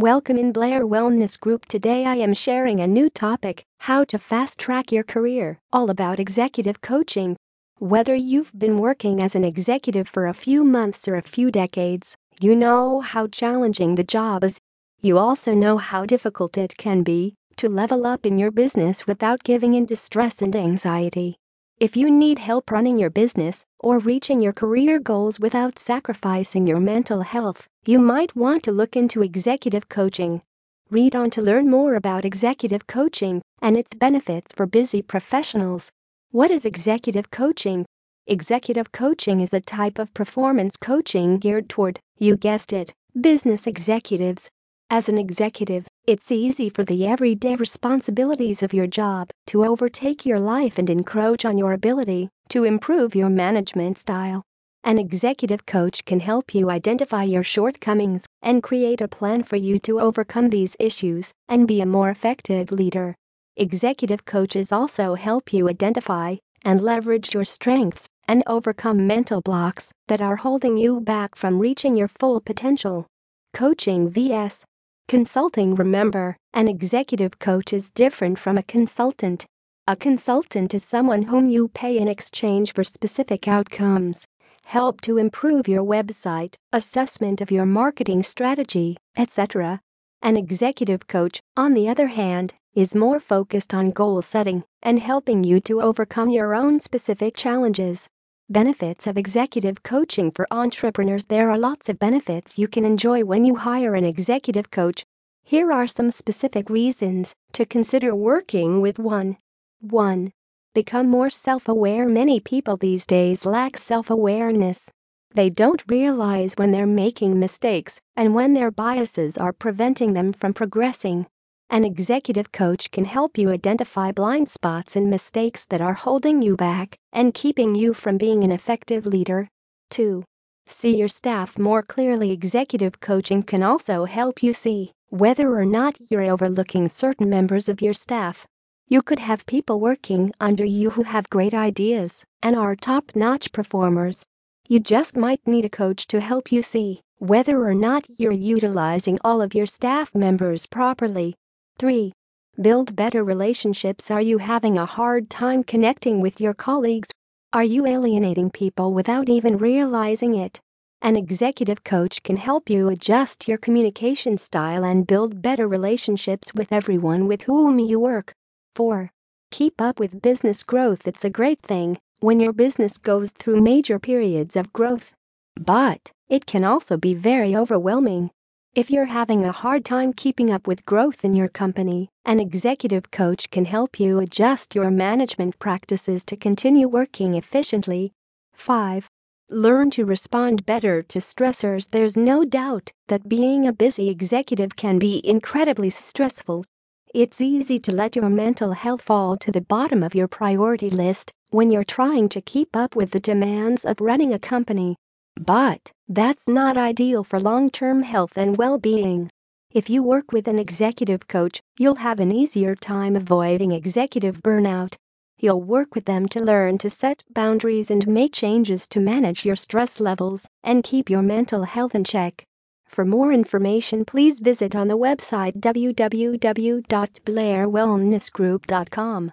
Welcome in Blair Wellness Group. Today I am sharing a new topic how to fast track your career, all about executive coaching. Whether you've been working as an executive for a few months or a few decades, you know how challenging the job is. You also know how difficult it can be to level up in your business without giving in to stress and anxiety. If you need help running your business or reaching your career goals without sacrificing your mental health, you might want to look into executive coaching. Read on to learn more about executive coaching and its benefits for busy professionals. What is executive coaching? Executive coaching is a type of performance coaching geared toward, you guessed it, business executives. As an executive, it's easy for the everyday responsibilities of your job to overtake your life and encroach on your ability to improve your management style. An executive coach can help you identify your shortcomings and create a plan for you to overcome these issues and be a more effective leader. Executive coaches also help you identify and leverage your strengths and overcome mental blocks that are holding you back from reaching your full potential. Coaching vs. Consulting Remember, an executive coach is different from a consultant. A consultant is someone whom you pay in exchange for specific outcomes. Help to improve your website, assessment of your marketing strategy, etc. An executive coach, on the other hand, is more focused on goal setting and helping you to overcome your own specific challenges. Benefits of executive coaching for entrepreneurs There are lots of benefits you can enjoy when you hire an executive coach. Here are some specific reasons to consider working with one. 1. Become more self aware. Many people these days lack self awareness. They don't realize when they're making mistakes and when their biases are preventing them from progressing. An executive coach can help you identify blind spots and mistakes that are holding you back and keeping you from being an effective leader. 2. See your staff more clearly. Executive coaching can also help you see whether or not you're overlooking certain members of your staff. You could have people working under you who have great ideas and are top notch performers. You just might need a coach to help you see whether or not you're utilizing all of your staff members properly. 3. Build better relationships. Are you having a hard time connecting with your colleagues? Are you alienating people without even realizing it? An executive coach can help you adjust your communication style and build better relationships with everyone with whom you work. 4. Keep up with business growth. It's a great thing when your business goes through major periods of growth. But it can also be very overwhelming. If you're having a hard time keeping up with growth in your company, an executive coach can help you adjust your management practices to continue working efficiently. 5. Learn to respond better to stressors. There's no doubt that being a busy executive can be incredibly stressful. It's easy to let your mental health fall to the bottom of your priority list when you're trying to keep up with the demands of running a company. But that's not ideal for long term health and well being. If you work with an executive coach, you'll have an easier time avoiding executive burnout. You'll work with them to learn to set boundaries and make changes to manage your stress levels and keep your mental health in check. For more information, please visit on the website www.blairwellnessgroup.com.